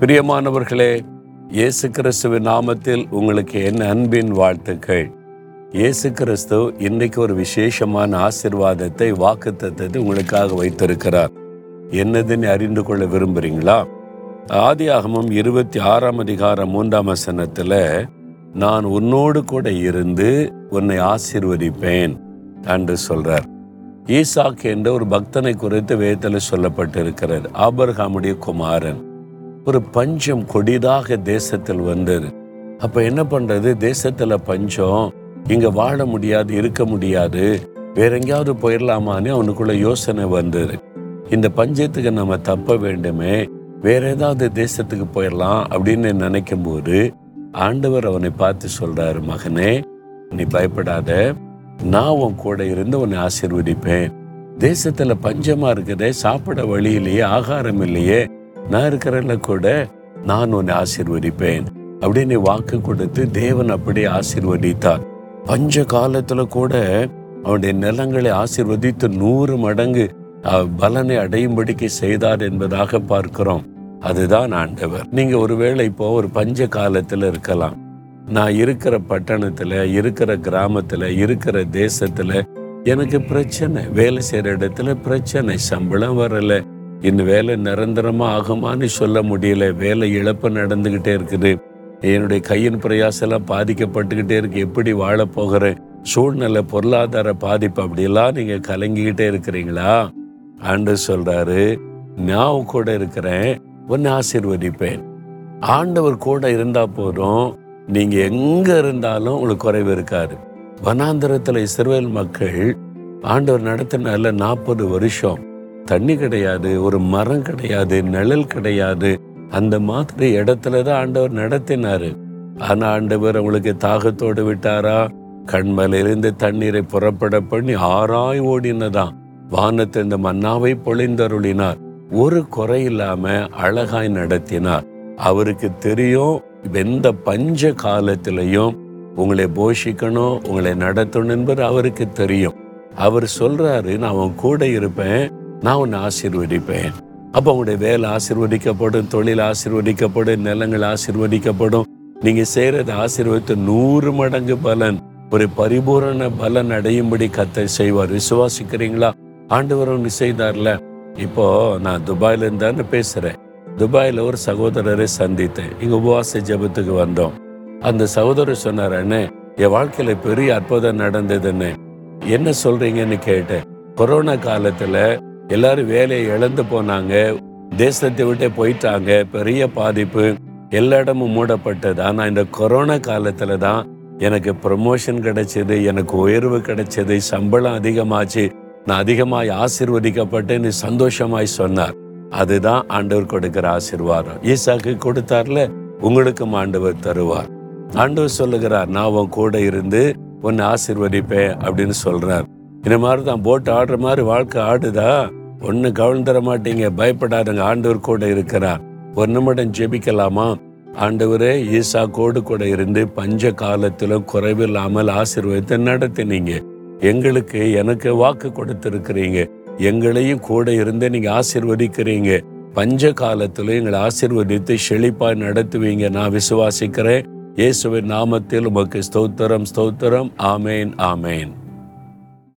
பிரியமானவர்களே இயேசு கிறிஸ்துவின் நாமத்தில் உங்களுக்கு என் அன்பின் வாழ்த்துக்கள். இயேசு கிறிஸ்து இன்றைக்கு ஒரு விசேஷமான ஆசிர்வாதத்தை வாக்குத்தத்தத்தை உங்களுக்காக வைத்திருக்கிறார். என்னதுன்னு அறிந்து கொள்ள விரும்புறீங்களா? ஆதியாகமும் இருபத்தி ஆறாம் அதிகாரம் மூன்றாம் வசனத்துல நான் உன்னோடு கூட இருந்து உன்னை ஆசிர்வதிப்பேன் என்று சொல்றார். ஈசாக் என்ற ஒரு பக்தனை குறித்து வேதத்தில் சொல்லப்பட்டிருக்கிறார் ஆபர்காமுடைய குமாரன். ஒரு பஞ்சம் கொடிதாக தேசத்தில் வந்தது. அப்ப என்ன பண்றது? தேசத்துல பஞ்சம். இங்க வாழ முடியாது இருக்க முடியாது. வேற எங்கேயாவது போயிடலாமான்னு அவனுக்குள்ள யோசனை வந்தது. இந்த பஞ்சத்துக்கு நம்ம தப்ப வேண்டுமே. வேற ஏதாவது தேசத்துக்கு போயிடலாம் அப்படின்னு நினைக்கும் போது ஆண்டவர் அவனை பார்த்து சொல்றாரு மகனே நீ பயப்படாத. நான் உன் கூட இருந்து உன்னை ஆசீர்வதிப்பேன். தேசத்துல பஞ்சமா இருக்குதே. சாப்பிட வழி இல்லையே ஆகாரம் இல்லையே. நான் இருக்கிறல கூட நான் உன்னை ஆசிர்வதிப்பேன். அப்படின்னு வாக்கு கொடுத்து தேவன் அப்படியே ஆசிர்வதித்தார். பஞ்ச காலத்துல கூட அவனுடைய நிலங்களை ஆசிர்வதித்து நூறு மடங்கு பலனை அடையும்படிக்கு செய்தார் என்பதாக பார்க்கிறோம். அதுதான் ஆண்டவர். நீங்க ஒருவேளை இப்போ ஒரு பஞ்ச காலத்துல இருக்கலாம். நான் இருக்கிற பட்டணத்துல இருக்கிற கிராமத்துல இருக்கிற தேசத்துல எனக்கு பிரச்சனை. வேலை செய்யற இடத்துல பிரச்சனை. சம்பளம் வரலை. இந்த வேலை நிரந்தரமா ஆகுமான்னு சொல்ல முடியல. வேலை இழப்பு நடந்துகிட்டே இருக்குது. என்னுடைய கையின் பிரயாசெல்லாம் பாதிக்கப்பட்டுக்கிட்டே இருக்கு. எப்படி வாழ போகிறேன் சூழ்நிலை பொருளாதார பாதிப்பு அப்படியெல்லாம் நீங்க கலங்கிக்கிட்டே இருக்கிறீங்களா? ஆண்டு சொல்றாரு நான் கூட இருக்கிறேன் உன்னை ஆசீர்வதிப்பேன். ஆண்டவர் கூட இருந்தா போதும். நீங்க எங்க இருந்தாலும் உங்களுக்கு குறைவு இருக்காது. வனாந்திரத்தில் இஸ்ரேல் மக்கள் ஆண்டவர் நடத்தினால நாற்பது வருஷம் தண்ணி கிடையாது ஒரு மரம் கிடையாது நிழல் கிடையாது. அந்த மாதிரி இடத்துல தான் ஆண்டவர் நடத்தினாரு. ஆனா ஆண்டவர் அவங்களுக்கு தாகத்தோடு விட்டாரா? கண்மலையிலிருந்து தண்ணீரை புறப்பட பண்ணி ஆறாய் ஓடினதாம். வானத்தை இந்த மன்னாவை பொழிந்தருளினார். ஒரு குறை இல்லாம அழகாய் நடத்தினார். அவருக்கு தெரியும் எந்த பஞ்ச காலத்திலையும் உங்களை போஷிக்கணும் உங்களை நடத்தணும் என்பது அவருக்கு தெரியும். அவர் சொல்றாரு நான் உன் கூட இருப்பேன் நான் உன்னை ஆசீர்வதிப்பேன். அப்போ உங்களுடைய வேலை ஆசீர்வதிக்கப்படும் தொழில் ஆசீர்வதிக்கப்படும் நிலங்கள் ஆசீர்வதிக்கப்படும். நீங்க செய்யறது ஆசீர்வதித்து நூறு மடங்கு பலன் ஒரு பரிபூரண பலன் அடையும்படி கத்தை செய்வார். விசுவாசிக்கிறீங்களா? ஆண்டவர் ஒன்று செய்தார்ல. இப்போ நான் துபாயில இருந்தான்னு பேசுறேன். துபாயில ஒரு சகோதரரை சந்தித்தேன். இங்க உபவாச ஜெபத்துக்கு வந்தோம். அந்த சகோதரர் சொன்னார் அண்ணே என் வாழ்க்கையில பெரிய அற்புதம் நடந்ததுன்னு. என்ன சொல்றீங்கன்னு கேட்டேன். கொரோனா காலத்துல எல்லாரும் வேலையை இழந்து போனாங்க. தேசத்தை விட்டே போயிட்டாங்க. பெரிய பாதிப்பு. எல்லா இடமும் மூடப்பட்டது. ஆனால் இந்த கொரோனா காலத்தில் தான் எனக்கு ப்ரமோஷன் கிடைச்சது எனக்கு உயர்வு கிடைச்சது சம்பளம் அதிகமாச்சு. நான் அதிகமாய் ஆசிர்வதிக்கப்பட்டேன்னு சந்தோஷமாய் சொன்னார். அதுதான் ஆண்டவர் கொடுக்கிற ஆசிர்வாதம். ஈசாக்கு கொடுத்தார்ல உங்களுக்கும் ஆண்டவர் தருவார். ஆண்டவர் சொல்லுகிறார் நான் உன் கூட இருந்து உன்னை ஆசிர்வதிப்பேன் அப்படின்னு சொல்றார். இந்த மாதிரி தான் போட்டு ஆடுற மாதிரி வாழ்க்கை ஆடுதா? ஒண்ணு கவனம் மாட்டீங்க பயப்படாதங்க. ஆண்டவர் கூட இருக்கிறார். ஒரு நிமிடம் ஜெபிக்கலாமா? ஆண்டவரே ஈசாக்கோடு கூட இருந்து பஞ்ச காலத்திலும் குறைவில்லாமல் ஆசீர்வதித்து நடத்தினீங்க. எங்களுக்கு எனக்கு வாக்கு கொடுத்திருக்கிறீங்க. எங்களையும் கூட இருந்து நீங்க ஆசீர்வதிக்கிறீங்க. பஞ்ச காலத்திலும் எங்களை ஆசிர்வதித்து செழிப்பாய் நடத்துவீங்க. நான் விசுவாசிக்கிறேன். இயேசுவின் நாமத்தில் உமக்கு ஸ்தோத்திரம் ஸ்தோத்திரம். ஆமேன் ஆமேன்.